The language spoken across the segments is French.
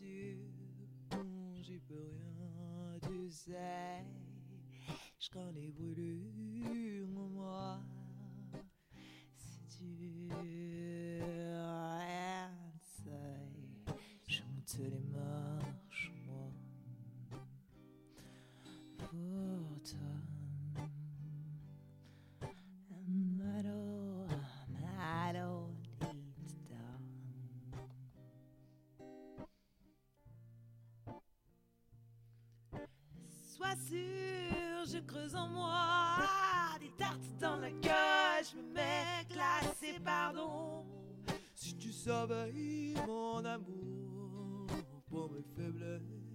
j'y peux rien, tu sais, je les brûlures. Je creuse en moi des tartes dans la gueule, je me mets glacé, pardon. Si tu savais mon amour pour mes faiblesses,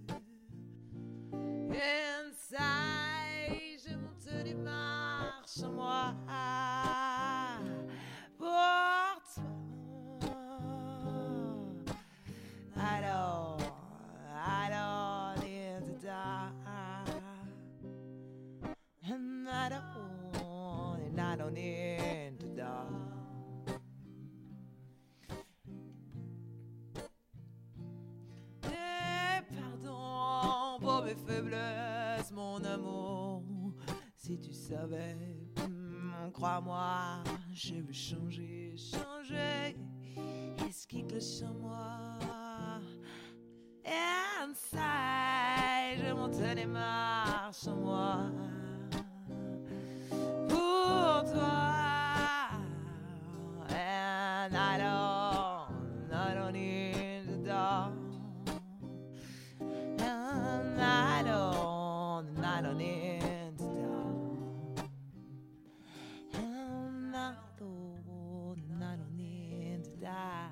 mes faiblesses, mon amour. Si tu savais, hmm, crois-moi, je veux changer, changer. Et ce qui cloche en moi? Inside, je monte les marches en moi. cuidar.